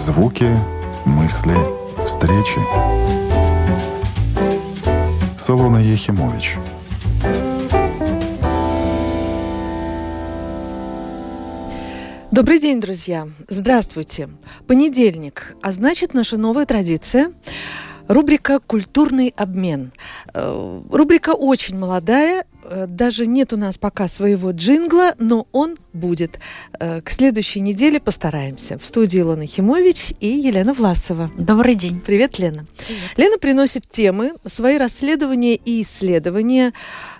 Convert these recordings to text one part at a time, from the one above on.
Звуки, мысли, встречи. Салона Ехимович. Добрый день, друзья! Здравствуйте! Понедельник, а значит наша новая традиция Рубрика «Культурный обмен». Э, Рубрика очень молодая, даже нет у нас пока своего джингла, но он будет. Э, К следующей неделе постараемся. В студии Илона Химович и Елена Власова. Добрый день. Привет, Лена. Лена приносит темы, свои расследования и исследования, э,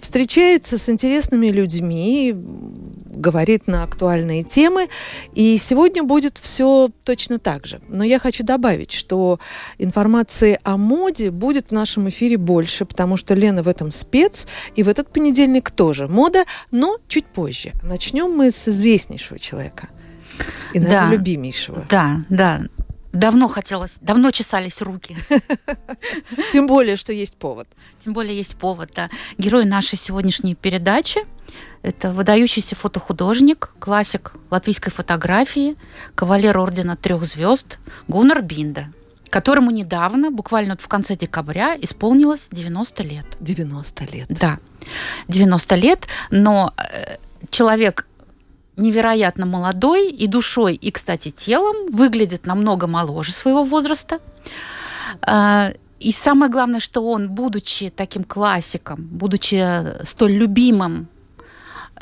встречается с интересными людьми, говорит на актуальные темы. И сегодня будет все точно так же. Но я хочу добавить, что информации о моде будет в нашем эфире больше, потому что Лена в этом спец, и в этот понедельник тоже мода, но чуть позже. Начнем мы с известнейшего человека и, наверное, Да. любимейшего. Да, да. Давно хотелось, давно чесались руки. Тем более, что есть повод. Тем более есть повод. Да. Герой нашей сегодняшней передачи – это выдающийся фотохудожник, классик латвийской фотографии, кавалер ордена трех звезд Гуннар Бинда, которому недавно, буквально вот в конце декабря, исполнилось 90 лет. 90 лет. Да, 90 лет, но э, человек невероятно молодой и душой, и, кстати, телом, выглядит намного моложе своего возраста. А, И самое главное, что он, будучи таким классиком, будучи столь любимым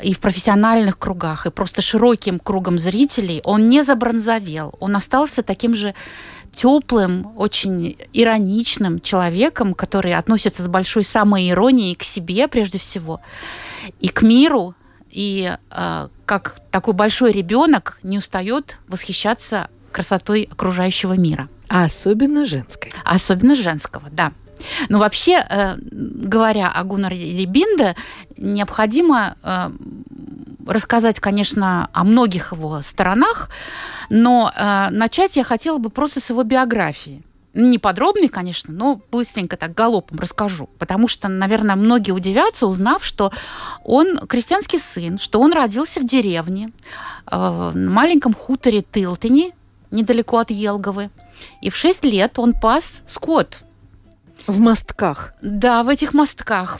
и в профессиональных кругах, и просто широким кругом зрителей, он не забронзовел. Он остался таким же теплым, очень ироничным человеком, который относится с большой самоиронией к себе прежде всего и к миру, и э, как такой большой ребенок не устает восхищаться красотой окружающего мира, А особенно женской. а особенно женского, да. Но вообще, э, говоря о Гуннаре Лебинде, необходимо э, рассказать, конечно, о многих его сторонах, но э, начать я хотела бы просто с его биографии. Не подробнее, конечно, но быстренько так галопом расскажу. Потому что, наверное, многие удивятся, узнав, что он крестьянский сын, что он родился в деревне, э, в маленьком хуторе Тылтыни, недалеко от Елговы. И в 6 лет он пас скот В мостках. да, в этих мостках.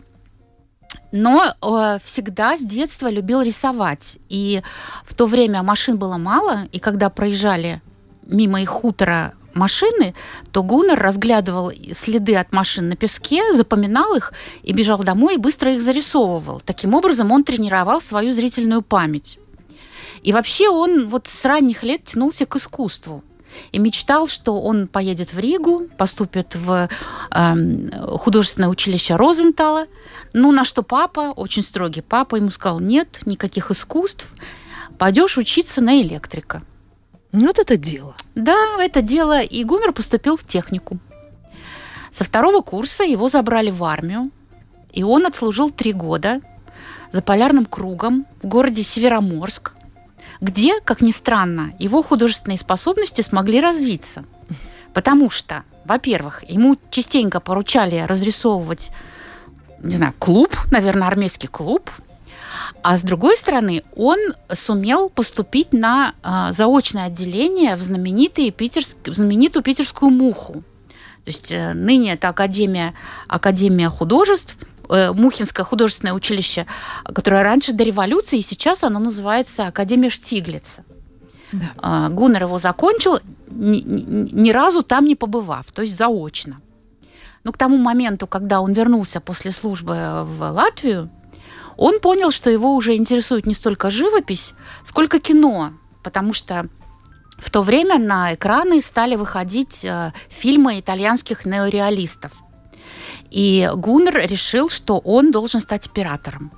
Но э, всегда с детства любил рисовать. И в то время машин было мало, и когда проезжали мимо их хутора машины, то Гуннер разглядывал следы от машин на песке, запоминал их и бежал домой и быстро их зарисовывал. Таким образом он тренировал свою зрительную память. И вообще он вот с ранних лет тянулся к искусству. И мечтал, что он поедет в Ригу, поступит в эм, художественное училище Розентала. Ну, на что папа, очень строгий папа, ему сказал, нет, никаких искусств, пойдешь учиться на электрика. Вот это дело. Да, это дело, и Гумер поступил в технику. Со второго курса его забрали в армию, и он отслужил три года за полярным кругом в городе Североморск, где, как ни странно, его художественные способности смогли развиться. Потому что, во-первых, ему частенько поручали разрисовывать, не знаю, клуб, наверное, армейский клуб, а с другой стороны, он сумел поступить на а, заочное отделение в, знаменитые питерск... в знаменитую питерскую муху. То есть э, ныне это Академия, Академия художеств, э, Мухинское художественное училище, которое раньше до революции, и сейчас оно называется Академия Штиглица. Да. А, Гуннер его закончил, ни, ни- ни разу там не побывав, то есть заочно. Но к тому моменту, когда он вернулся после службы в Латвию, он понял, что его уже интересует не столько живопись, сколько кино, потому что в то время на экраны стали выходить э, фильмы итальянских неореалистов. И Гуннер решил, что он должен стать оператором.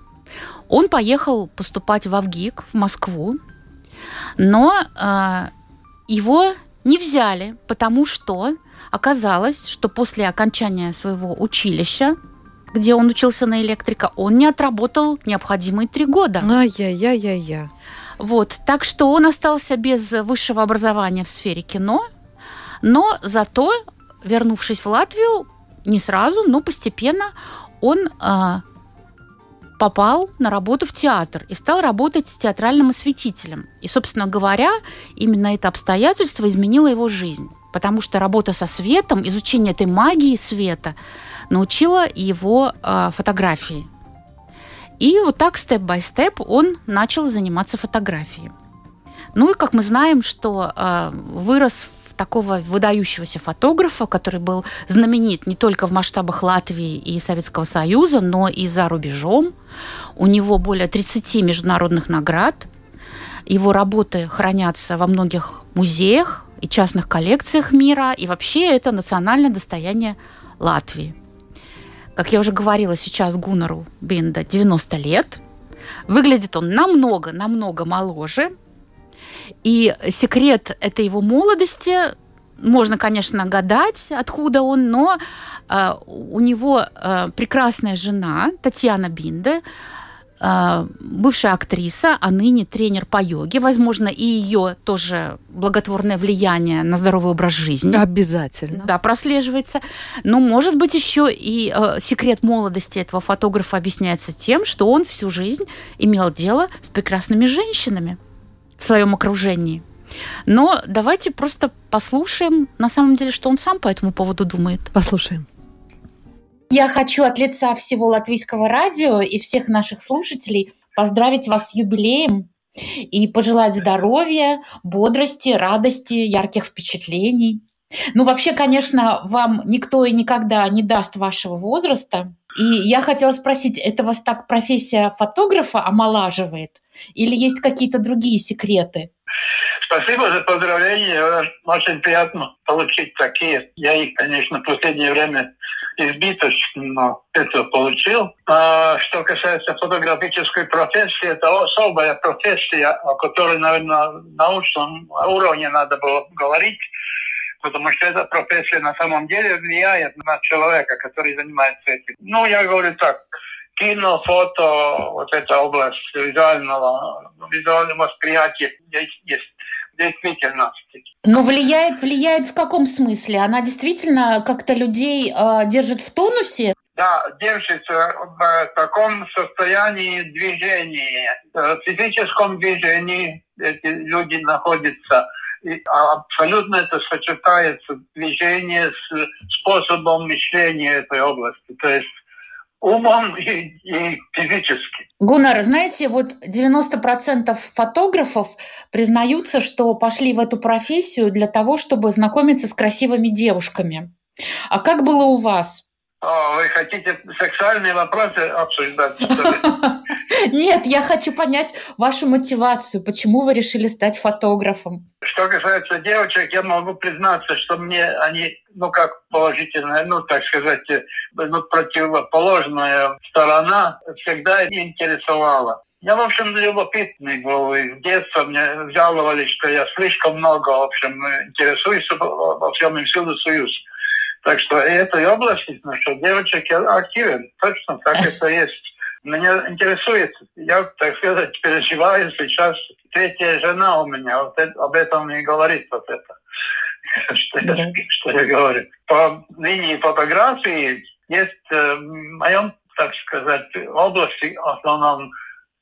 Он поехал поступать в Авгик, в Москву, но э, его не взяли, потому что оказалось, что после окончания своего училища, где он учился на электрика, он не отработал необходимые три года. Ай-яй-яй-яй-яй. Вот, так что он остался без высшего образования в сфере кино, но зато, вернувшись в Латвию, не сразу, но постепенно он а, попал на работу в театр и стал работать с театральным осветителем. И, собственно говоря, именно это обстоятельство изменило его жизнь, потому что работа со светом, изучение этой магии света научила его а, фотографии. И вот так, степ-бай-степ, он начал заниматься фотографией. Ну и, как мы знаем, что э, вырос в такого выдающегося фотографа, который был знаменит не только в масштабах Латвии и Советского Союза, но и за рубежом. У него более 30 международных наград. Его работы хранятся во многих музеях и частных коллекциях мира. И вообще это национальное достояние Латвии. Как я уже говорила, сейчас Гунару Бинда 90 лет. Выглядит он намного-намного моложе. И секрет этой его молодости можно, конечно, гадать, откуда он, но э, у него э, прекрасная жена Татьяна Бинде, э, бывшая актриса, а ныне тренер по йоге. Возможно, и ее тоже благотворное влияние на здоровый образ жизни. Обязательно. Да, прослеживается. Но, может быть, еще и э, секрет молодости этого фотографа объясняется тем, что он всю жизнь имел дело с прекрасными женщинами в своем окружении. Но давайте просто послушаем, на самом деле, что он сам по этому поводу думает. Послушаем. Я хочу от лица всего латвийского радио и всех наших слушателей поздравить вас с юбилеем и пожелать здоровья, бодрости, радости, ярких впечатлений. Ну, вообще, конечно, вам никто и никогда не даст вашего возраста. И я хотела спросить, это вас так профессия фотографа омолаживает? Или есть какие-то другие секреты? Спасибо за поздравления. Очень приятно получить такие. Я их, конечно, в последнее время избыточно это получил. А что касается фотографической профессии, это особая профессия, о которой, наверное, на научном уровне надо было говорить, потому что эта профессия на самом деле влияет на человека, который занимается этим. Ну, я говорю так, кино, фото, вот эта область визуального, визуального восприятия есть, есть действительности. Но влияет, влияет в каком смысле? Она действительно как-то людей э, держит в тонусе? Да, держится в таком состоянии движения, в физическом движении эти люди находятся. И абсолютно это сочетается движение с способом мышления этой области. То есть умом и, и физически. Гунар, знаете, вот 90% фотографов признаются, что пошли в эту профессию для того, чтобы знакомиться с красивыми девушками. А как было у вас? Вы хотите сексуальные вопросы обсуждать? Нет, я хочу понять вашу мотивацию. Почему вы решили стать фотографом? Что касается девочек, я могу признаться, что мне они, ну как положительная, ну так сказать, ну, противоположная сторона всегда интересовала. Я, в общем, любопытный был. И в детстве мне жаловались, что я слишком много, в общем, интересуюсь во всем и всюду суюсь. Так что этой области, что девочек активен. Точно так это есть. Меня интересует, я, так сказать, переживаю сейчас. Третья жена у меня вот это, об этом и говорит вот это, что, я, что я говорю. По линии фотографии есть э, в моем, так сказать, области в основном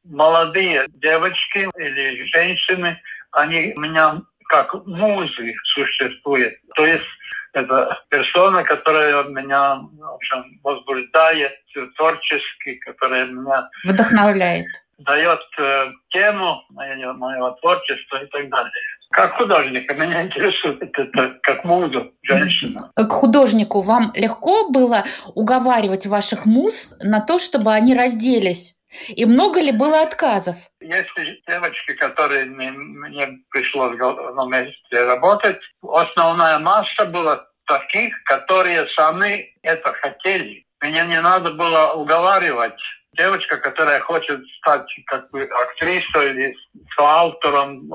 молодые девочки или женщины, они у меня как музы существуют. То есть это персона, которая меня в общем, возбуждает творчески, которая меня Вдохновляет. дает э, тему моего, моего творчества и так далее. Как художника меня интересует это как муза, женщина. Как художнику вам легко было уговаривать ваших муз на то, чтобы они разделись? И много ли было отказов? Есть девочки, которые мне, мне пришлось в одном месте работать. Основная масса была таких, которые сами это хотели. Мне не надо было уговаривать. девочка, которая хочет стать как бы актрисой или соавтором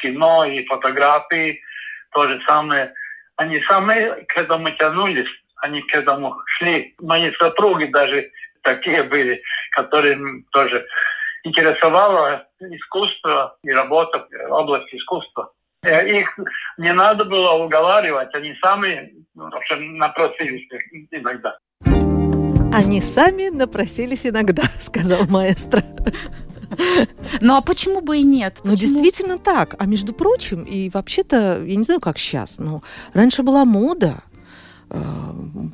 кино и фотографии, то же самое. Они сами к этому тянулись, они к этому шли. Мои супруги даже такие были, которые тоже интересовало искусство и работа в области искусства. Э, Их не надо было уговаривать, они сами ну, в общем, напросились иногда. Они сами напросились иногда, сказал маэстро. Ну а почему бы и нет? Ну, Почему? действительно так. А между прочим, и вообще-то, я не знаю, как сейчас, но раньше была мода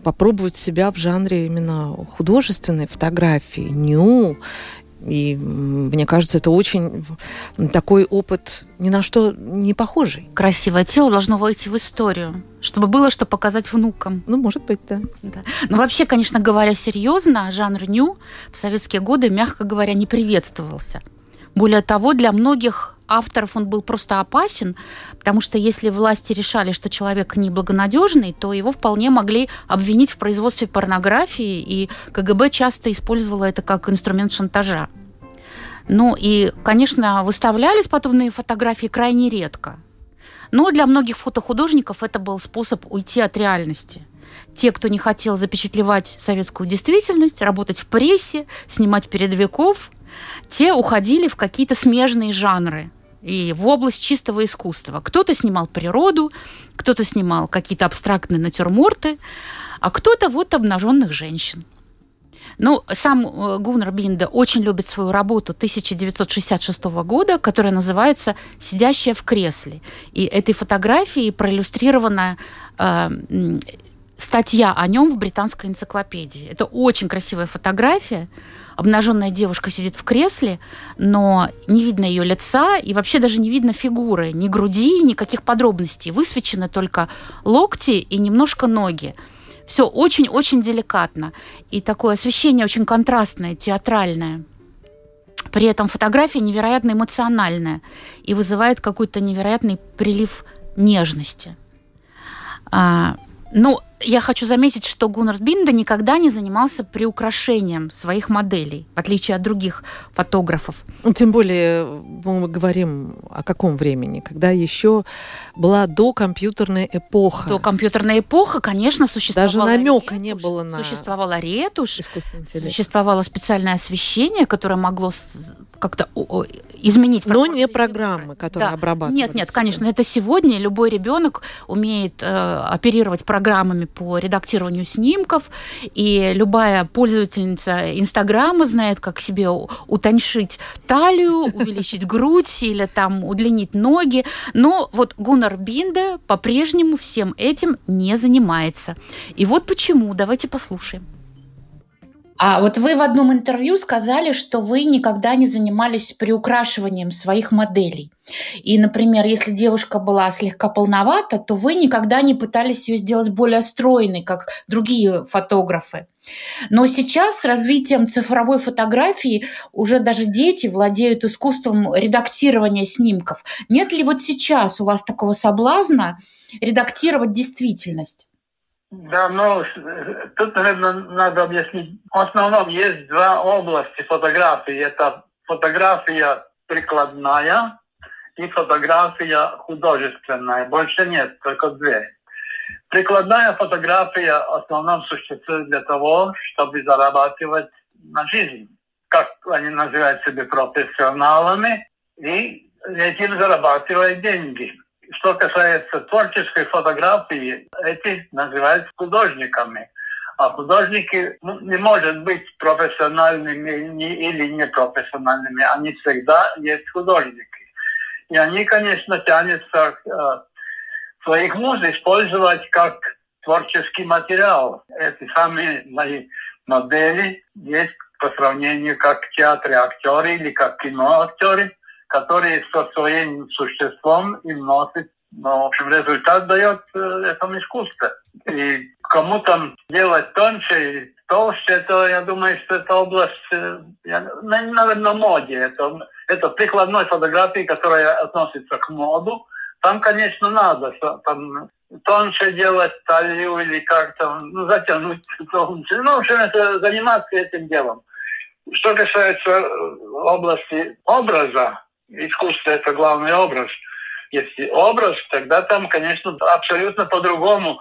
попробовать себя в жанре именно художественной фотографии, ню. И мне кажется, это очень такой опыт ни на что не похожий. Красивое тело должно войти в историю, чтобы было что показать внукам. Ну, может быть, да. Да. Но вообще, конечно, говоря серьезно, жанр ню в советские годы, мягко говоря, не приветствовался. Более того, для многих авторов он был просто опасен, потому что если власти решали, что человек неблагонадежный, то его вполне могли обвинить в производстве порнографии, и КГБ часто использовало это как инструмент шантажа. Ну и, конечно, выставлялись подобные фотографии крайне редко. Но для многих фотохудожников это был способ уйти от реальности. Те, кто не хотел запечатлевать советскую действительность, работать в прессе, снимать передовиков, те уходили в какие-то смежные жанры и в область чистого искусства. Кто-то снимал природу, кто-то снимал какие-то абстрактные натюрморты, а кто-то вот обнаженных женщин. Ну, сам э, Гуннар Бинде очень любит свою работу 1966 года, которая называется «Сидящая в кресле». И этой фотографией проиллюстрирована э, статья о нем в британской энциклопедии. Это очень красивая фотография. Обнаженная девушка сидит в кресле, но не видно ее лица и вообще даже не видно фигуры, ни груди, никаких подробностей. Высвечены только локти и немножко ноги. Все очень-очень деликатно. И такое освещение очень контрастное, театральное. При этом фотография невероятно эмоциональная и вызывает какой-то невероятный прилив нежности. А, ну, я хочу заметить, что Гуннар Бинда никогда не занимался приукрашением своих моделей, в отличие от других фотографов. Ну, Тем более мы говорим о каком времени, когда еще была докомпьютерная эпоха. То компьютерная эпоха, конечно, существовала. Даже намека ретушь, не было на Существовала ретушь, существовало специальное освещение, которое могло как-то изменить Но не программы, которые Да. обрабатывали. Нет, нет, конечно, это. это сегодня любой ребенок умеет э, оперировать программами по редактированию снимков, и любая пользовательница Инстаграма знает, как себе у- утоньшить талию, увеличить грудь или там удлинить ноги. Но вот Гуннар Бинде по-прежнему всем этим не занимается. И вот почему. Давайте послушаем. А вот вы в одном интервью сказали, что вы никогда не занимались приукрашиванием своих моделей. И, например, если девушка была слегка полновата, то вы никогда не пытались ее сделать более стройной, как другие фотографы. Но сейчас с развитием цифровой фотографии уже даже дети владеют искусством редактирования снимков. Нет ли вот сейчас у вас такого соблазна редактировать действительность? Да, ну, тут, наверное, надо объяснить. В основном есть два области фотографии. Это фотография прикладная и фотография художественная. Больше нет, только две. Прикладная фотография в основном существует для того, чтобы зарабатывать на жизнь. Как они называют себя профессионалами, и этим зарабатывают деньги. Что касается творческой фотографии, эти называют художниками. А художники ну, не может быть профессиональными или непрофессиональными. Они всегда есть художники. И они, конечно, тянутся э, своих муз использовать как творческий материал. Эти самые мои модели есть по сравнению как в театре актеры или как кино которые со своим существом им носят ну, в общем, результат дает э, этому искусству. И кому там делать тоньше и толще, это, я думаю, что это область, э, я, на- наверное, моде. Это, это прикладной фотографии, которая относится к моду. Там, конечно, надо там тоньше делать талию или как-то, ну, затянуть тоньше. Ну, в общем, это заниматься этим делом. Что касается э, области образа, искусство это главный образ. Если образ, тогда там, конечно, абсолютно по-другому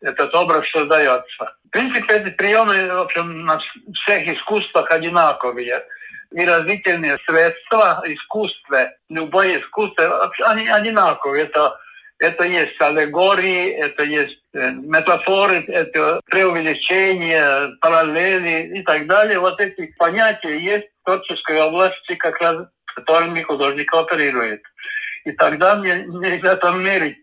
этот образ создается. В принципе, эти приемы, в общем, на всех искусствах одинаковые. Выразительные средства искусства, любое искусство, они одинаковые. Это, это есть аллегории, это есть э, метафоры, это преувеличение, параллели и так далее. Вот эти понятия есть в творческой области, как раз которыми художник оперирует. И тогда мне нельзя там мерить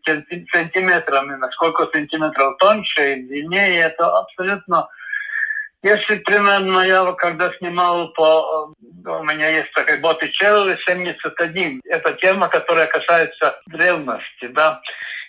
сантиметрами, насколько сантиметров тоньше и длиннее. Это абсолютно... Если примерно я когда снимал по... У меня есть такой Боттичелли 71. Это тема, которая касается древности, да.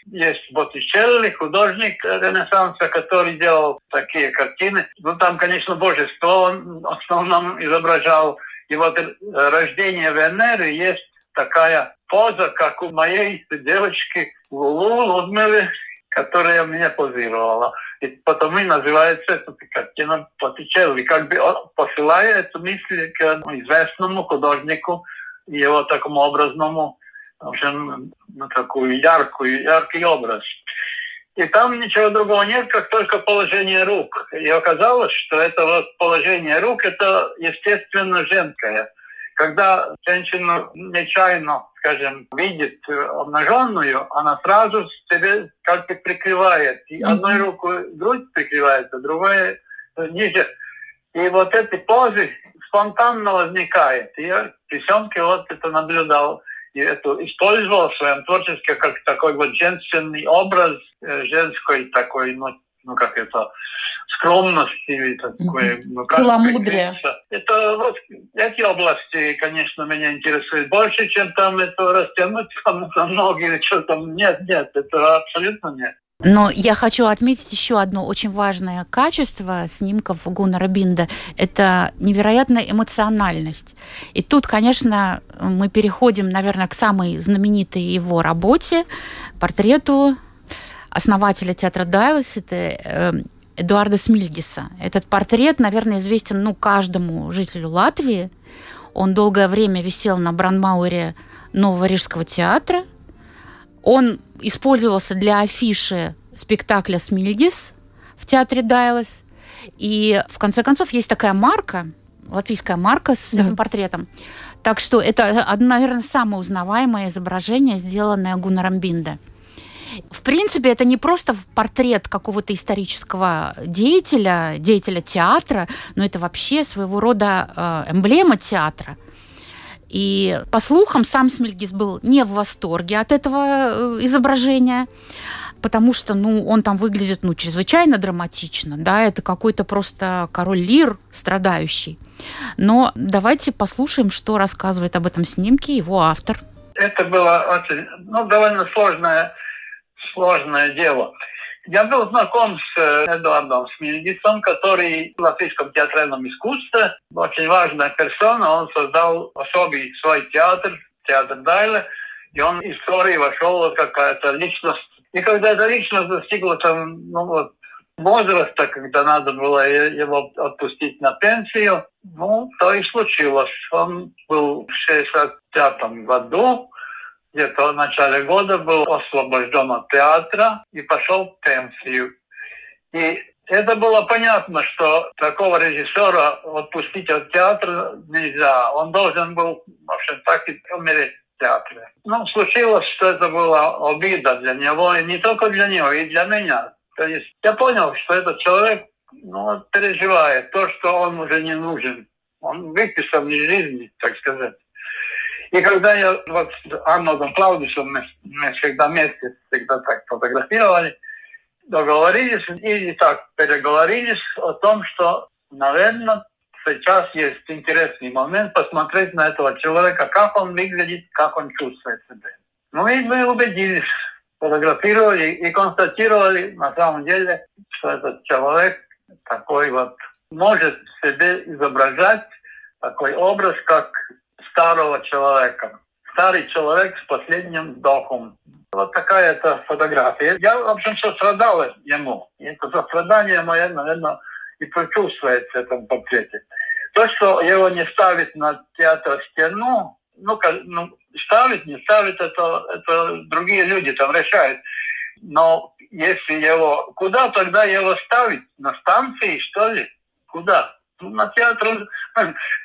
Есть Боттичелли, художник Ренессанса, который делал такие картины. Ну, там, конечно, божество он в основном изображал. И вот рождение Венеры есть такая поза, как у моей девочки Лулу Лудмилы, которая меня позировала. И потому и называется эта картина Потичелли. Как бы посылая эту мысль к известному художнику, его такому образному, в общем, на такую яркую, яркий образ. И там ничего другого нет, как только положение рук. И оказалось, что это вот положение рук, это естественно женское когда женщина нечаянно, скажем, видит э, обнаженную, она сразу себе как бы прикрывает. И одной рукой грудь прикрывает, а другой ниже. И вот эти позы спонтанно возникают. И я в вот это наблюдал. И это использовал в своем творчестве как такой вот женственный образ, э, женской такой, ну, ну как это, скромность или такое... Ну, как Целомудрие. Это вот эти области, конечно, меня интересуют больше, чем там это растянуть там, на ноги или что там. Нет, нет, это абсолютно нет. Но я хочу отметить еще одно очень важное качество снимков Гуннера Бинда. Это невероятная эмоциональность. И тут, конечно, мы переходим, наверное, к самой знаменитой его работе, портрету основателя театра Дайлас, это э, Эдуарда Смильдиса. Этот портрет, наверное, известен ну, каждому жителю Латвии. Он долгое время висел на Бранмауэре Нового Рижского театра. Он использовался для афиши спектакля «Смильдис» в театре Дайлас. И, в конце концов, есть такая марка, латвийская марка с да. этим портретом. Так что это, наверное, самое узнаваемое изображение, сделанное Гуннером Бинде. В принципе, это не просто портрет какого-то исторического деятеля, деятеля театра, но это вообще своего рода э, эмблема театра. И по слухам, сам Смельгис был не в восторге от этого э, изображения, потому что, ну, он там выглядит, ну, чрезвычайно драматично, да, это какой-то просто король Лир страдающий. Но давайте послушаем, что рассказывает об этом снимке его автор. Это было очень, ну, довольно сложное сложное дело. Я был знаком с э, Эдуардом Смильдисом, который в латвийском театральном искусстве очень важная персона. Он создал особый свой театр, театр Дайля, и он в истории вошел какая-то личность. И когда эта личность достигла там, ну вот, возраста, когда надо было его отпустить на пенсию, ну, то и случилось. Он был в 65 году, где-то в начале года был освобожден от театра и пошел в пенсию. И это было понятно, что такого режиссера отпустить от театра нельзя. Он должен был, в общем, так и умереть в театре. Ну, случилось, что это была обида для него, и не только для него, и для меня. То есть я понял, что этот человек ну, переживает то, что он уже не нужен. Он выписан из жизни, так сказать. И когда я вот с Арнольдом Клаудисом, мы, мы всегда вместе, всегда так фотографировали, договорились и так переговорились о том, что, наверное, сейчас есть интересный момент посмотреть на этого человека, как он выглядит, как он чувствует себя. Ну и мы убедились, фотографировали и констатировали на самом деле, что этот человек такой вот может себе изображать такой образ, как старого человека. Старый человек с последним вдохом. Вот такая это фотография. Я, в общем, сострадал ему. И это сострадание мое, наверное, и прочувствуется в этом портрете. То, что его не ставит на театр стену, ну, ну, ставить, не ставить, это, это другие люди там решают. Но если его... Куда тогда его ставить? На станции, что ли? Куда? На театр,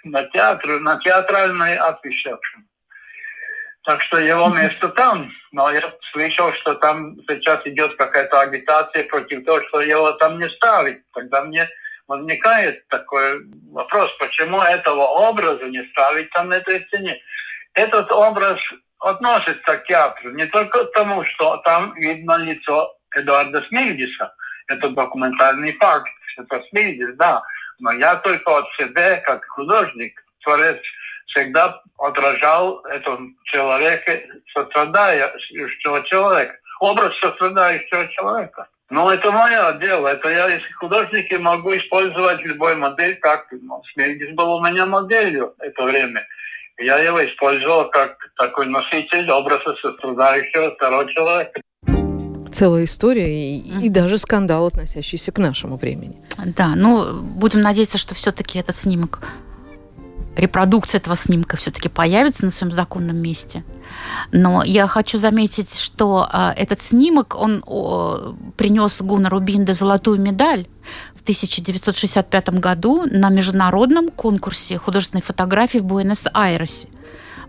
на театр, на театральной в общем. Так что его место там. Но я слышал, что там сейчас идет какая-то агитация против того, что его там не ставить. Тогда мне возникает такой вопрос, почему этого образа не ставить там на этой стене. Этот образ относится к театру не только к тому, что там видно лицо Эдуарда Смильдиса. Это документальный факт. Это Смильдис, да. Но я только от себя, как художник, творец, всегда отражал этого человека, сострадающего человека. Образ сострадающего человека. Ну, это мое дело. Это я, если художник, могу использовать любой модель, как ну, Смельдис был у меня моделью это время. Я его использовал как такой носитель образа сострадающего второго человека. Целая история и, и даже скандал, относящийся к нашему времени. Да, ну, будем надеяться, что все-таки этот снимок, репродукция этого снимка все-таки появится на своем законном месте. Но я хочу заметить, что а, этот снимок, он о, принес Гуннару Бинде золотую медаль в 1965 году на международном конкурсе художественной фотографии в Буэнос-Айресе.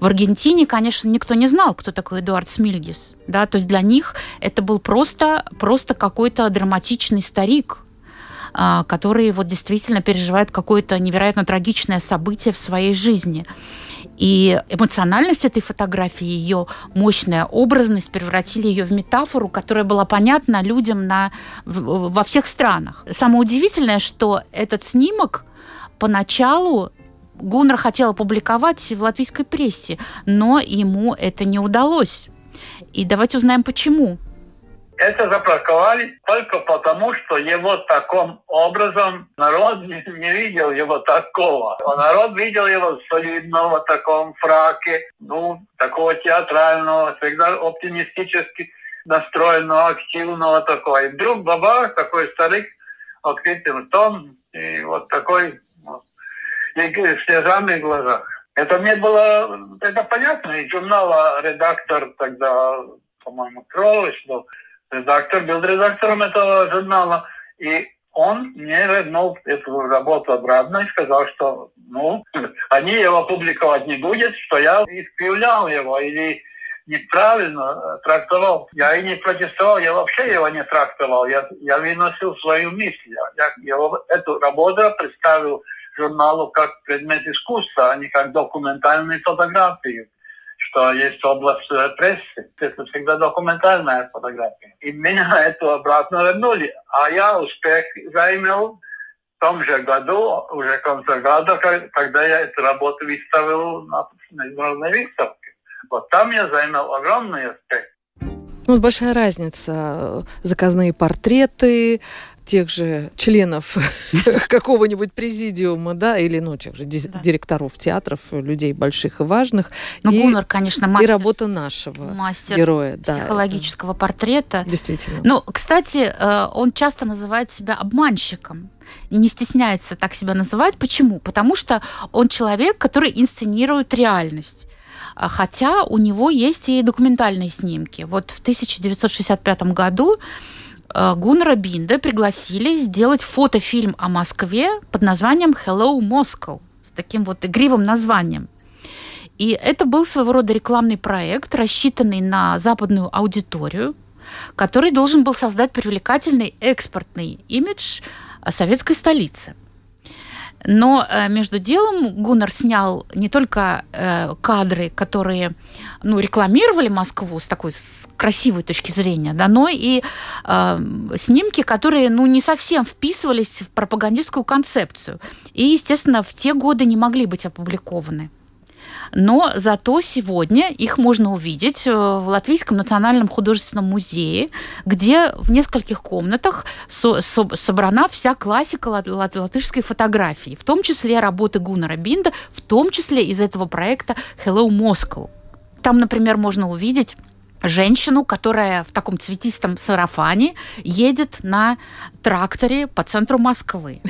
В Аргентине, конечно, никто не знал, кто такой Эдуард Смильгис. Да? То есть для них это был просто, просто какой-то драматичный старик, а, который вот действительно переживает какое-то невероятно трагичное событие в своей жизни. И эмоциональность этой фотографии, ее мощная образность превратили ее в метафору, которая была понятна людям на, в- во всех странах. Самое удивительное, что этот снимок поначалу Гуннер хотел опубликовать в латвийской прессе, но ему это не удалось. И давайте узнаем, почему. Это запаковали только потому, что его таким образом народ не, не видел его такого. А народ видел его солидного в таком фраке, ну, такого театрального, всегда оптимистически настроенного, активного такого. И вдруг баба, такой старик, открытым ртом, и вот такой, слезами в глазах. Это мне было, это понятно, и журнала редактор тогда, по-моему, Кролыш был, редактор, был редактором этого журнала, и он мне вернул эту работу обратно и сказал, что ну, они его публиковать не будут, что я искривлял его или неправильно трактовал. Я и не протестовал, я вообще его не трактовал. Я, я выносил свою мысль. Я его, эту работу представил журналу как предмет искусства, а не как документальные фотографии что есть область э, прессы. Это всегда документальная фотография. И меня это обратно вернули. А я успех заимел в том же году, уже в конце года, когда я эту работу выставил на международной выставке. Вот там я заимел огромный успех. Ну, большая разница. Заказные портреты тех же членов какого-нибудь президиума, да, или, ну, тех же Да. директоров театров, людей больших и важных. Ну, и, Гуннер, конечно, и мастер, работа нашего мастер героя. Да, психологического портрета. действительно. Ну, кстати, э, он часто называет себя обманщиком. И не стесняется так себя называть. Почему? Потому что он человек, который инсценирует реальность. А Хотя у него есть и документальные снимки. Вот в 1965 году э, Гуннера Бинда пригласили сделать фотофильм о Москве под названием «Hello Moscow» с таким вот игривым названием. И это был своего рода рекламный проект, рассчитанный на западную аудиторию, который должен был создать привлекательный экспортный имидж э, советской столицы. Но э, между делом Гуннер снял не только кадры, которые ну, рекламировали Москву с такой красивой точки зрения, да, но и э, снимки, которые ну, не совсем вписывались в пропагандистскую концепцию. И, естественно, в те годы не могли быть опубликованы. Но зато сегодня их можно увидеть э, в Латвийском национальном художественном музее, где в нескольких комнатах со- со- собрана вся классика лат- лат- латышской фотографии, в том числе работы Гуннера Бинда, в том числе из этого проекта Hello Moscow. Там, например, можно увидеть женщину, которая в таком цветистом сарафане едет на тракторе по центру Москвы.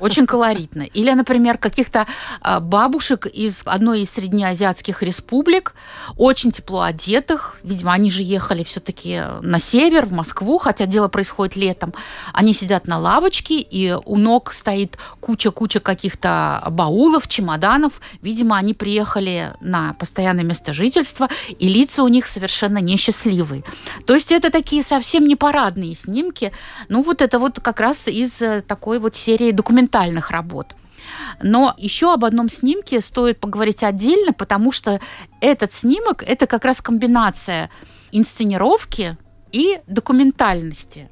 Очень колоритно. Или, например, каких-то а, бабушек из одной из среднеазиатских республик, очень тепло одетых. Видимо, они же ехали все-таки на север, в Москву, хотя дело происходит летом. Они сидят на лавочке, и у ног стоит куча-куча каких-то баулов, чемоданов. Видимо, они приехали на постоянное место жительства, и лица у них совершенно несчастливые. То есть это такие совсем не парадные снимки. Ну, вот это вот как раз из э, такой вот серии документальных работ. Но еще об одном снимке стоит поговорить отдельно, потому что этот снимок – это как раз комбинация инсценировки и документальности.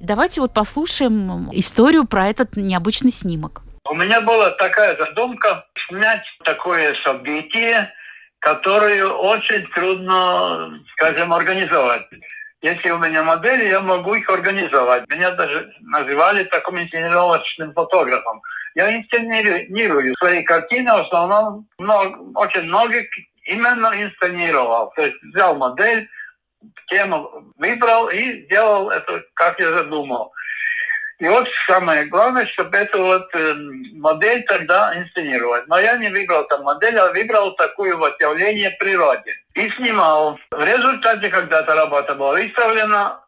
Давайте вот послушаем историю про этот необычный снимок. У меня была такая задумка снять такое событие, которое очень трудно, скажем, организовать. Если у меня модели, я могу их организовать. Меня даже называли таким инсценировочным фотографом. Я инсценирую свои картины, в основном много, очень много именно инсценировал. То есть взял модель, тему выбрал и сделал это, как я задумал. И вот самое главное, чтобы эту вот э, модель тогда инсценировать. Но я не выбрал там модель, а выбрал такую вот явление в природе. И снимал. В результате, когда эта работа была выставлена,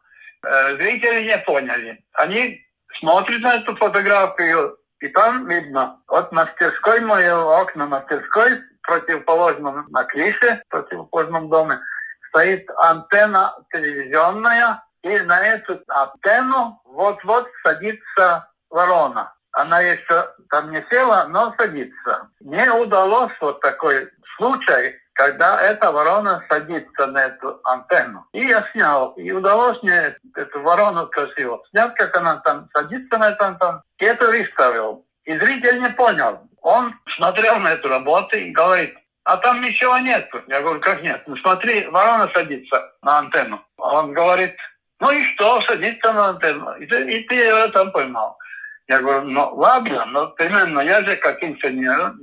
э, зрители не поняли. Они смотрят на эту фотографию, и там видно, от мастерской, мое окна мастерской, противоположном на крыше, противоположном доме, стоит антенна телевизионная, и на эту антенну вот-вот садится ворона. Она еще там не села, но садится. Мне удалось вот такой случай, когда эта ворона садится на эту антенну. И я снял. И удалось мне эту ворону красиво снять, как она там садится на эту антенну. И это выставил. И зритель не понял. Он смотрел на эту работу и говорит, а там ничего нет. Я говорю, как нет? Ну смотри, ворона садится на антенну. Он говорит, ну и что, садится на антенну. И ты, и ты его там поймал. Я говорю, ну ладно, но примерно я же как инженер,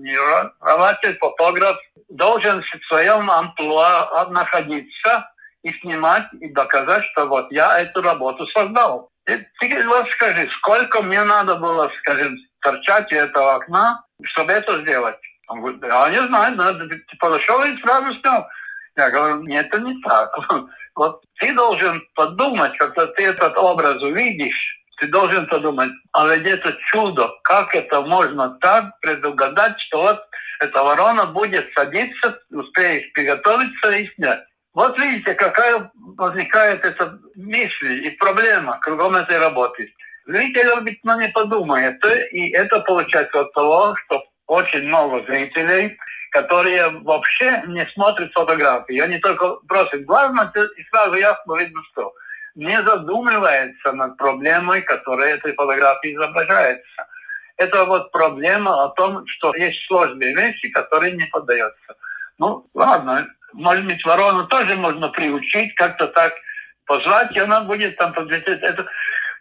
фотограф, должен в своем амплуа находиться и снимать, и доказать, что вот я эту работу создал. И ты вот скажи, сколько мне надо было, скажем, торчать у этого окна, чтобы это сделать? Он говорит, я не знаю, надо, ты подошел и сразу снял. Я говорю, нет, это не так. Вот ты должен подумать, когда ты этот образ увидишь, ты должен подумать, а ведь это чудо, как это можно так предугадать, что вот эта ворона будет садиться, успеешь приготовиться и снять. Вот видите, какая возникает эта мысль и проблема кругом этой работы. Зритель обычно не подумает, и это получается от того, что очень много зрителей, которые вообще не смотрят фотографии. Они только просят главное, и сразу ясно видно, что не задумывается над проблемой, которая этой фотографии изображается. Это вот проблема о том, что есть сложные вещи, которые не поддаются. Ну, ладно, может быть, ворону тоже можно приучить, как-то так позвать, и она будет там подвечать. Это...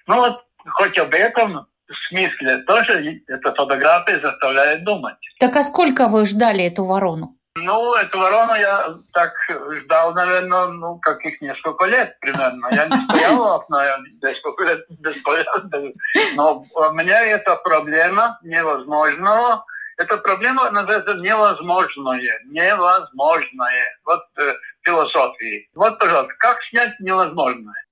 Ну вот, хоть об этом смысле тоже эта фотография заставляет думать. Так а сколько вы ждали эту ворону? Ну, эту ворону я так ждал, наверное, ну, каких несколько лет примерно. Я не стоял у окна, я несколько лет бесполезно. Но у меня эта проблема невозможного. Эта проблема называется невозможное. Невозможное. Вот э, философии. Вот, пожалуйста, как снять невозможное?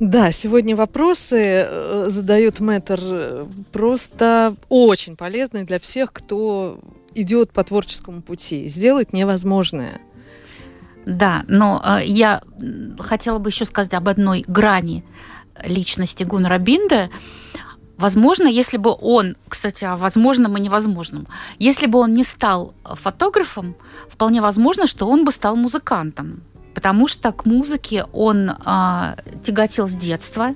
Да, сегодня вопросы э, задает мэтр э, просто очень полезные для всех, кто идет по творческому пути. Сделать невозможное. Да, но э, я хотела бы еще сказать об одной грани личности Гуннера Бинда. Возможно, если бы он, кстати, о возможном и невозможном, если бы он не стал фотографом, вполне возможно, что он бы стал музыкантом потому что к музыке он э, тяготел с детства.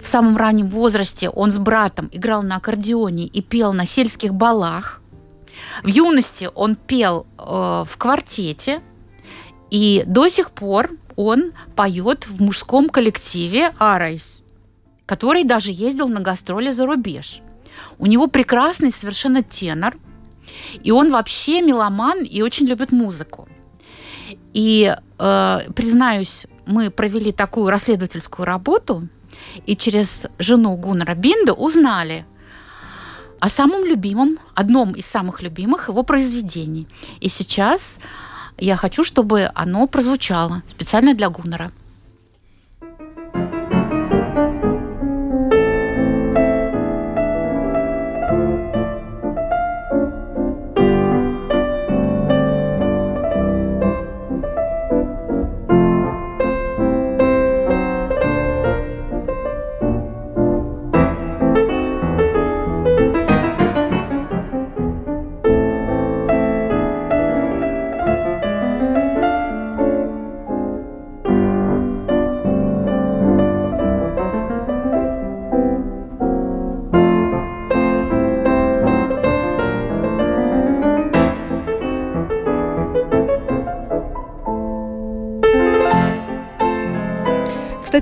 В самом раннем возрасте он с братом играл на аккордеоне и пел на сельских балах. В юности он пел э, в квартете, и до сих пор он поет в мужском коллективе «Арайс», который даже ездил на гастроли за рубеж. У него прекрасный совершенно тенор, и он вообще меломан и очень любит музыку. И, э, признаюсь, мы провели такую расследовательскую работу, и через жену Гуннера Бинда узнали о самом любимом, одном из самых любимых его произведений. И сейчас я хочу, чтобы оно прозвучало специально для Гуннера.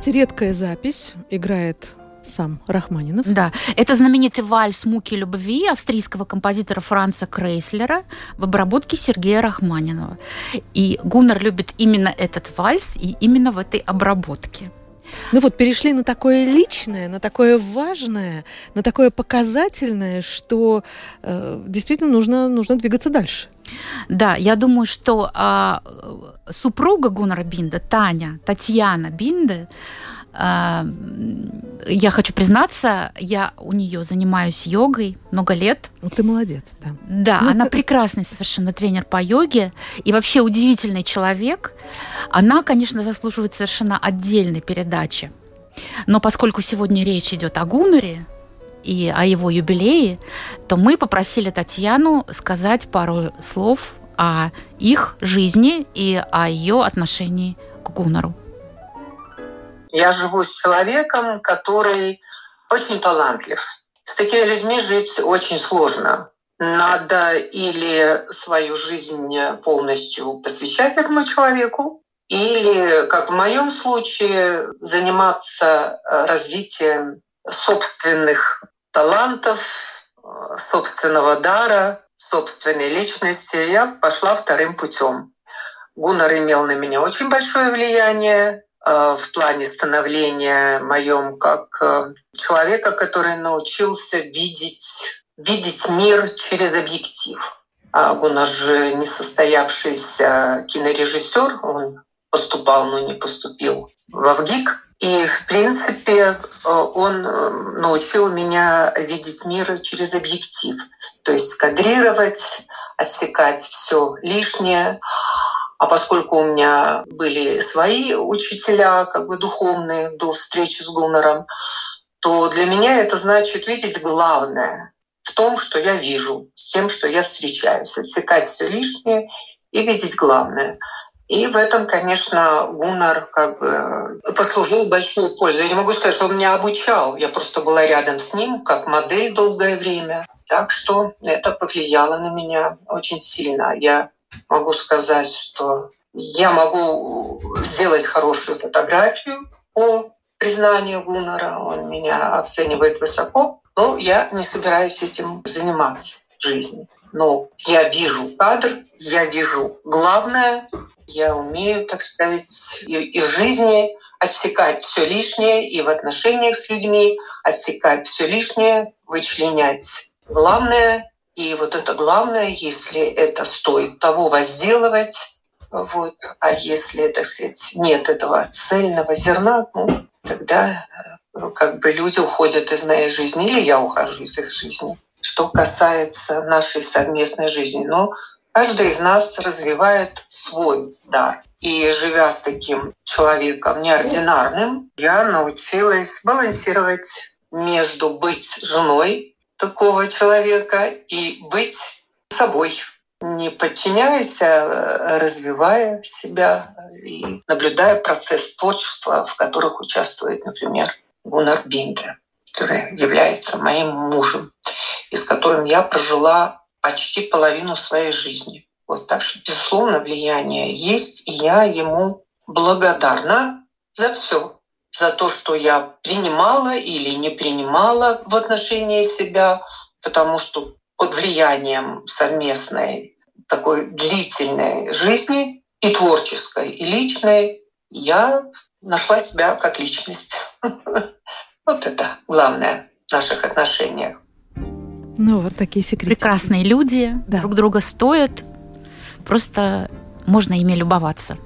Кстати, редкая запись играет сам Рахманинов. Да, это знаменитый вальс «Муки любви» австрийского композитора Франца Крейслера в обработке Сергея Рахманинова. И Гуннер любит именно этот вальс и именно в этой обработке. Ну вот, перешли на такое личное, на такое важное, на такое показательное, что э, действительно нужно, нужно двигаться дальше. Да, я думаю, что а, супруга Гуннера Бинда, Таня, Татьяна Бинда, а, я хочу признаться, я у нее занимаюсь йогой много лет. Ну, ты молодец, да. Да, она прекрасный совершенно тренер по йоге и вообще удивительный человек. Она, конечно, заслуживает совершенно отдельной передачи. Но поскольку сегодня речь идет о Гуннере и о его юбилее, то мы попросили Татьяну сказать пару слов о их жизни и о ее отношении к Гуннеру. Я живу с человеком, который очень талантлив. С такими людьми жить очень сложно. Надо или свою жизнь полностью посвящать этому человеку, или, как в моем случае, заниматься развитием собственных талантов, собственного дара, собственной личности. Я пошла вторым путем. Гуннар имел на меня очень большое влияние. Э, в плане становления моем как э, человека, который научился видеть, видеть мир через объектив. А Гуннар же несостоявшийся кинорежиссер, он поступал, но не поступил в ВГИК. И, в принципе, э, он научил меня видеть мир через объектив. То есть кадрировать, отсекать все лишнее, а поскольку у меня были свои учителя, как бы духовные, до встречи с Гуннером, то для меня это значит видеть главное в том, что я вижу, с тем, что я встречаюсь, отсекать все лишнее и видеть главное. И в этом, конечно, Гуннар как бы послужил большую пользу. Я не могу сказать, что он меня обучал. Я просто была рядом с ним, как модель долгое время. Так что это повлияло на меня очень сильно. Я могу сказать, что я могу сделать хорошую фотографию по признанию Гуннера. Он меня оценивает высоко, но я не собираюсь этим заниматься в жизни. Но я вижу кадр, я вижу главное, я умею, так сказать, и, и в жизни отсекать все лишнее, и в отношениях с людьми отсекать все лишнее, вычленять главное и вот это главное, если это стоит того возделывать, вот, а если, так сказать, нет этого цельного зерна, ну, тогда ну, как бы люди уходят из моей жизни, или я ухожу из их жизни. Что касается нашей совместной жизни, но каждый из нас развивает свой дар. И живя с таким человеком неординарным, я научилась балансировать между быть женой такого человека и быть собой, не подчиняясь, а развивая себя и наблюдая процесс творчества, в которых участвует, например, Гуннар Биндер, который является моим мужем, и с которым я прожила почти половину своей жизни. Вот так что, безусловно, влияние есть, и я ему благодарна за все, за то, что я принимала или не принимала в отношении себя, потому что под влиянием совместной такой длительной жизни и творческой, и личной, я нашла себя как личность. Вот это главное в наших отношениях. Ну, вот такие секреты. Прекрасные люди, Да. друг друга стоят. Просто можно ими любоваться.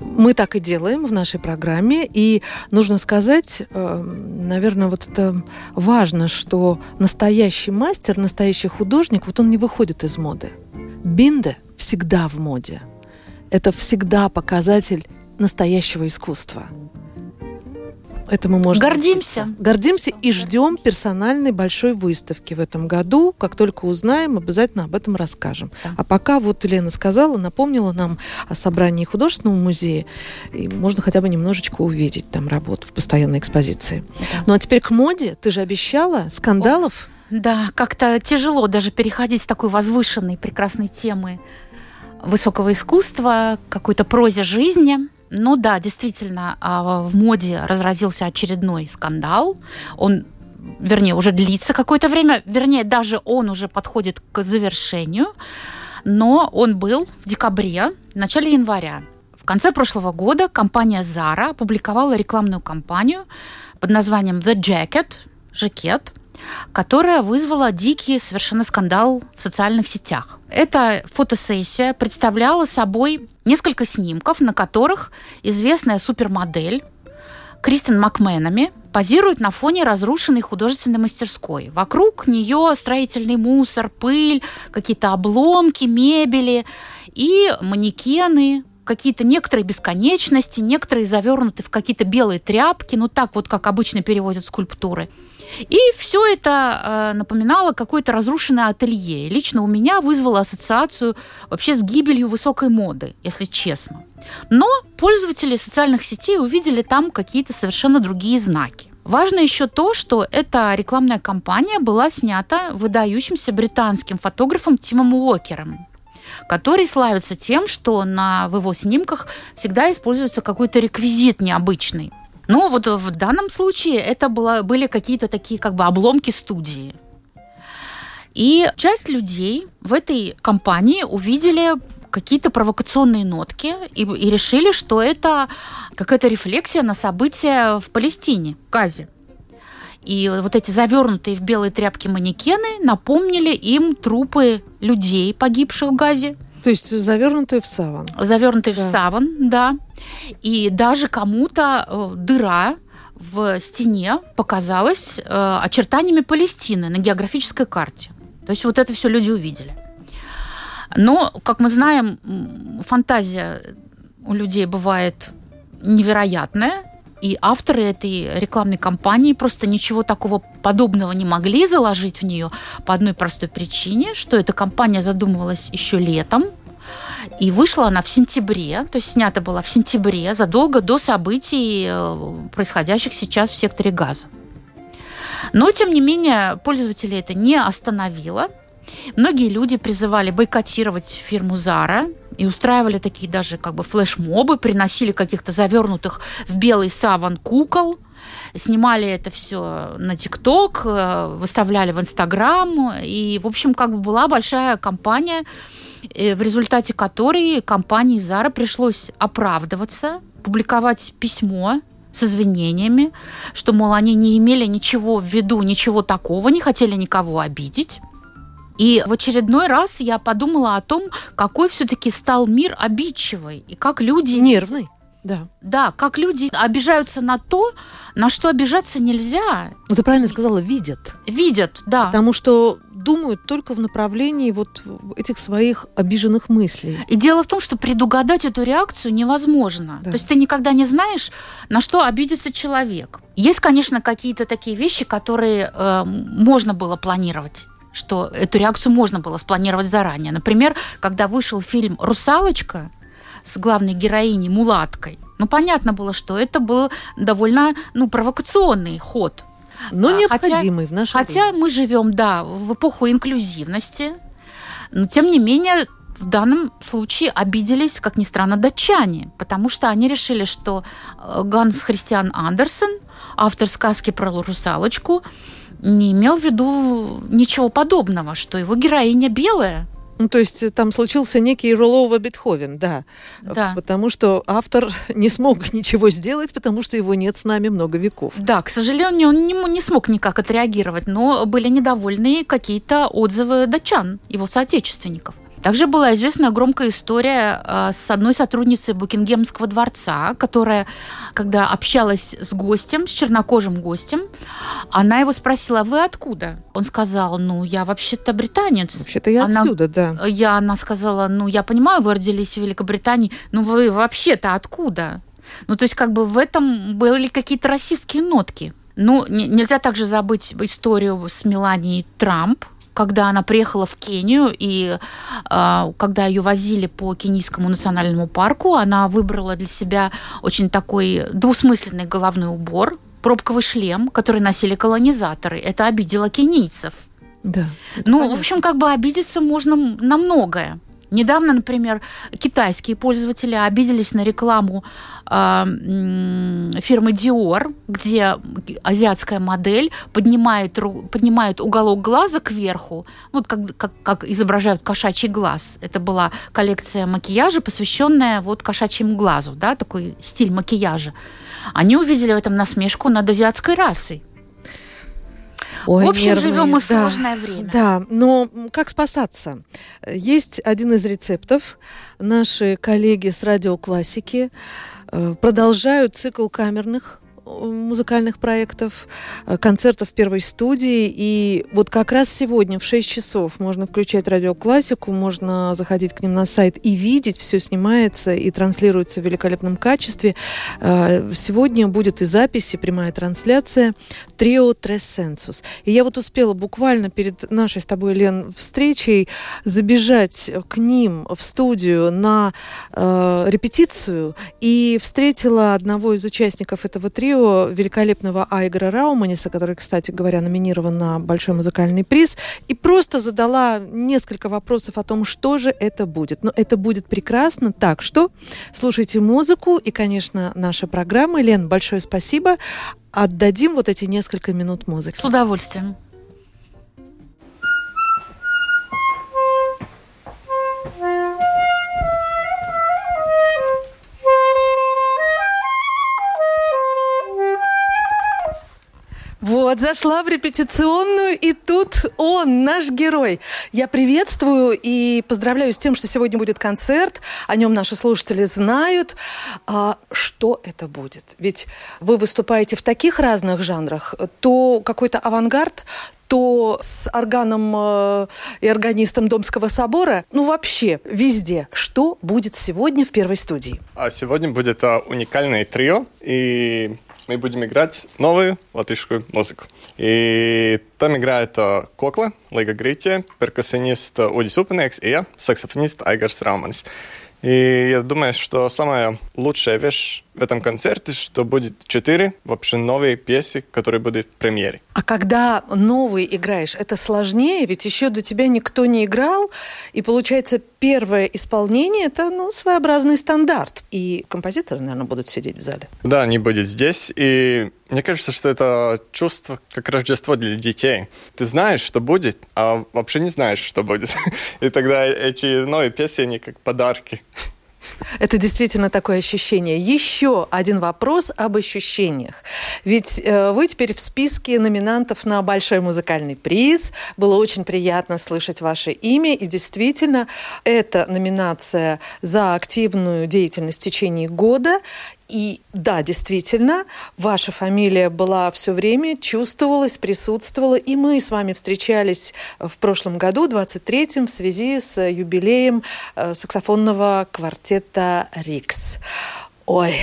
Мы так и делаем в нашей программе. И нужно сказать, э, наверное, вот это важно, что настоящий мастер, настоящий художник, вот он не выходит из моды. Бинде всегда в моде. Это всегда показатель настоящего искусства. Это мы можем Гордимся. учиться. Гордимся и ждем персональной большой выставки в этом году. Как только узнаем, обязательно об этом расскажем. Да. А пока вот Лена сказала, напомнила нам о собрании художественного музея, и можно хотя бы немножечко увидеть там работу в постоянной экспозиции. Ну а теперь к моде. Ты же обещала скандалов. Да, как-то тяжело даже переходить с такой возвышенной, прекрасной темы высокого искусства какой-то прозе жизни. Ну да, действительно, а, в моде разразился очередной скандал. Он вернее, уже длится какое-то время, вернее, даже он уже подходит к завершению, но он был в декабре, в начале января. В конце прошлого года компания Zara опубликовала рекламную кампанию под названием The Jacket, жакет, которая вызвала дикий совершенно скандал в социальных сетях. Эта фотосессия представляла собой несколько снимков, на которых известная супермодель Кристин Макменами позирует на фоне разрушенной художественной мастерской. Вокруг нее строительный мусор, пыль, какие-то обломки мебели и манекены, какие-то некоторые бесконечности, некоторые завернуты в какие-то белые тряпки, ну так вот, как обычно перевозят скульптуры. И все это э, напоминало какое-то разрушенное ателье. Лично у меня вызвало ассоциацию вообще с гибелью высокой моды, если честно. Но пользователи социальных сетей увидели там какие-то совершенно другие знаки. Важно еще то, что эта рекламная кампания была снята выдающимся британским фотографом Тимом Уокером, который славится тем, что на в его снимках всегда используется какой-то реквизит необычный. Но вот в данном случае это было, были какие-то такие как бы обломки студии. И часть людей в этой компании увидели какие-то провокационные нотки и, и решили, что это какая-то рефлексия на события в Палестине, в Газе. И вот эти завернутые в белые тряпки манекены напомнили им трупы людей, погибших в Газе, То есть завернутые в саван. завернутые Да. в саван, да. И даже кому-то э, дыра в стене показалась э, очертаниями Палестины на географической карте. То есть вот это все люди увидели. Но, как мы знаем, фантазия у людей бывает невероятная, и авторы этой рекламной кампании просто ничего такого подобного не могли заложить в нее по одной простой причине, что эта кампания задумывалась еще летом, и вышла она в сентябре, то есть снята была в сентябре, задолго до событий, э, происходящих сейчас в секторе газа. Но, тем не менее, пользователей это не остановило. Многие люди призывали бойкотировать фирму Zara и устраивали такие даже как бы флешмобы, приносили каких-то завернутых в белый саван кукол, снимали это все на ТикТок, э, выставляли в Инстаграм, и, в общем, как бы была большая кампания, э, в результате которой компании Zara пришлось оправдываться, публиковать письмо с извинениями, что, мол, они не имели ничего в виду, ничего такого, не хотели никого обидеть. И в очередной раз я подумала о том, какой все-таки стал мир обидчивый, и как люди Нервный. Да. да, как люди обижаются на то, на что обижаться нельзя. Ну, ты правильно сказала, видят. Видят, да. Потому что думают только в направлении вот этих своих обиженных мыслей. И дело в том, что предугадать эту реакцию невозможно. Да. То есть ты никогда не знаешь, на что обидится человек. Есть, конечно, какие-то такие вещи, которые э, можно было планировать что эту реакцию можно было спланировать заранее. Например, когда вышел фильм «Русалочка», с главной героиней Мулаткой. Ну, понятно было, что это был довольно ну, провокационный ход. Но А, необходимый в наше Хотя мы живем, да, в эпоху инклюзивности, но тем не менее в данном случае обиделись, как ни странно, датчане, потому что они решили, что э, Ганс Христиан Андерсен, автор сказки про русалочку, не имел в виду ничего подобного, что его героиня белая. Ну, то есть э, там случился некий Рулова Бетховен, да. Да. Потому что автор не смог ничего сделать, потому что его нет с нами много веков. Да, к сожалению, он не, не смог никак отреагировать, но были недовольны какие-то отзывы датчан, его соотечественников. Также была известна громкая история э, с одной сотрудницей Букингемского дворца, которая, когда общалась с гостем, с чернокожим гостем, она его спросила, «А вы откуда? Он сказал, ну, я вообще-то британец. Вообще-то я Она- отсюда, да. Я, она сказала, ну, я понимаю, вы родились в Великобритании, но вы вообще-то откуда? Ну, то есть, как бы в этом были какие-то расистские нотки. Ну, не- нельзя также забыть историю с Меланией Трамп, когда она приехала в Кению, и э, когда ее возили по Кенийскому национальному парку, она выбрала для себя очень такой двусмысленный головной убор, пробковый шлем, который носили колонизаторы. Это обидело кенийцев. Да. Ну, понятно. в общем, как бы обидеться можно на многое. Недавно, например, китайские пользователи обиделись на рекламу м, фирмы Dior, где азиатская модель поднимает, поднимает уголок глаза кверху, вот как, как, как изображают кошачий глаз. Это была коллекция макияжа, посвященная вот кошачьему глазу, да, такой стиль макияжа. Они увидели в этом насмешку над азиатской расой. Ой, в общем, нервные, живем мы в да. сложное время. Да, но как спасаться? Есть один из рецептов. Наши коллеги с радиоклассики э, продолжают цикл камерных музыкальных проектов, э, концертов первой студии. И вот как раз сегодня в 6 часов можно включать радиоклассику, можно заходить к ним на сайт и видеть, все снимается и транслируется в великолепном качестве. Э, Сегодня будет и запись, и прямая трансляция трио Тресенсус. И я вот успела буквально перед нашей с тобой, Лен, встречей забежать к ним в студию на э, репетицию и встретила одного из участников этого трио, великолепного Айгора Рауманиса, который, кстати говоря, номинирован на большой музыкальный приз, и просто задала несколько вопросов о том, что же это будет. Но это будет прекрасно. Так что слушайте музыку и, конечно, наша программа. Лен, большое спасибо. Отдадим вот эти несколько минут музыки. С удовольствием. Вот, зашла в репетиционную, и тут он, наш герой. Я приветствую и поздравляю с тем, что сегодня будет концерт. О нем наши слушатели знают. А что это будет? Ведь вы выступаете в таких разных жанрах. То какой-то авангард, то с органом э, и органистом Домского собора. Ну, вообще, везде. Что будет сегодня в первой студии? А сегодня будет а, уникальное трио, и мы будем играть новую латышскую музыку. И там играет а, Кокла, Лига Грития, перкуссионист а, Удис Упенекс и я, саксофонист Айгарс Рауманис. И я думаю, что самая лучшая вещь в этом концерте, что будет четыре вообще новые песни, которые будут в премьере. А когда новый играешь, это сложнее, ведь еще до тебя никто не играл, и получается первое исполнение это ну своеобразный стандарт, и композиторы, наверное, будут сидеть в зале. Да, они будут здесь, и мне кажется, что это чувство как Рождество для детей. Ты знаешь, что будет, а вообще не знаешь, что будет. И тогда эти новые песни, они как подарки. Это действительно такое ощущение. Еще один вопрос об ощущениях. Ведь э, вы теперь в списке номинантов на большой музыкальный приз. Было очень приятно слышать ваше имя. И действительно, это номинация за активную деятельность в течение года. И да, действительно, ваша фамилия была все время, чувствовалась, присутствовала. И мы с вами встречались в прошлом году, 23-м, в связи с юбилеем э, саксофонного квартета «Рикс». Ой,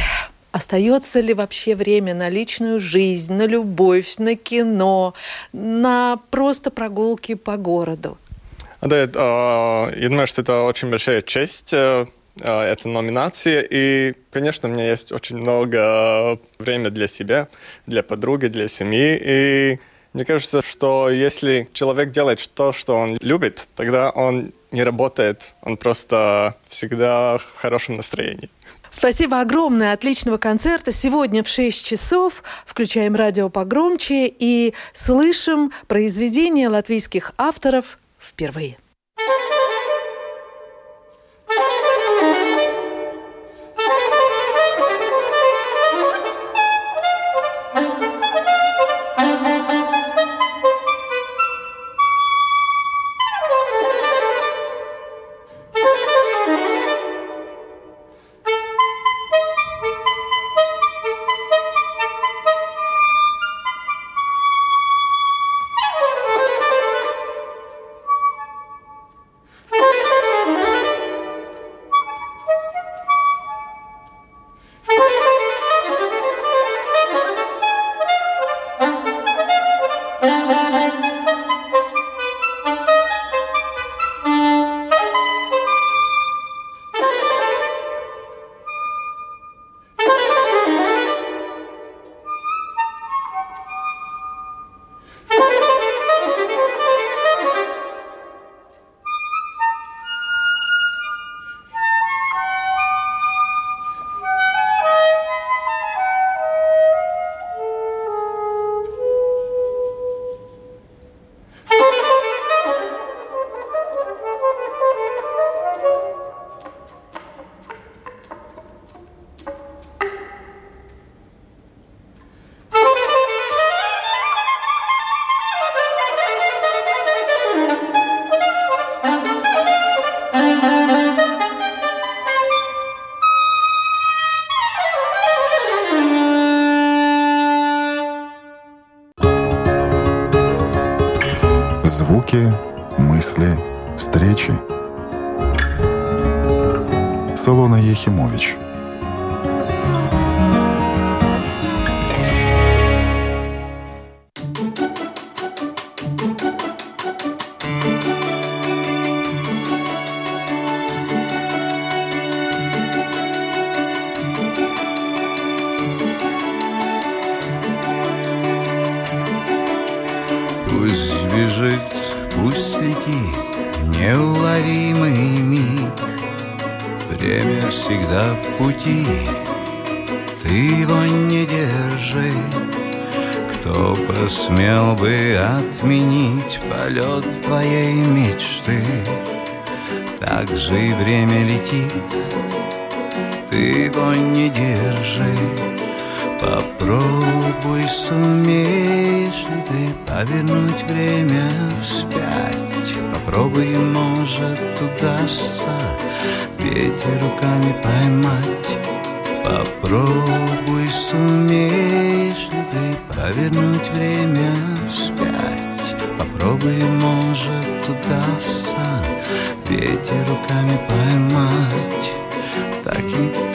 Остается ли вообще время на личную жизнь, на любовь, на кино, на просто прогулки по городу? Да, э, я думаю, что это очень большая честь, э, эта номинация. И, конечно, у меня есть очень много времени для себя, для подруги, для семьи. И мне кажется, что если человек делает то, что он любит, тогда он не работает, он просто всегда в хорошем настроении. Спасибо огромное, отличного концерта. Сегодня в 6 часов включаем радио погромче и слышим произведения латвийских авторов впервые. Летит неуловимый миг. Время всегда в пути, ты его не держи. Кто посмел бы отменить полет твоей мечты? Так же и время летит, ты его не держи. Попробуй, сумеешь ли ты повернуть время вспять Попробуй, может, удастся ветер руками поймать. Попробуй, сумеешь ли ты повернуть время вспять? Попробуй, может, удастся ветер руками поймать. Так и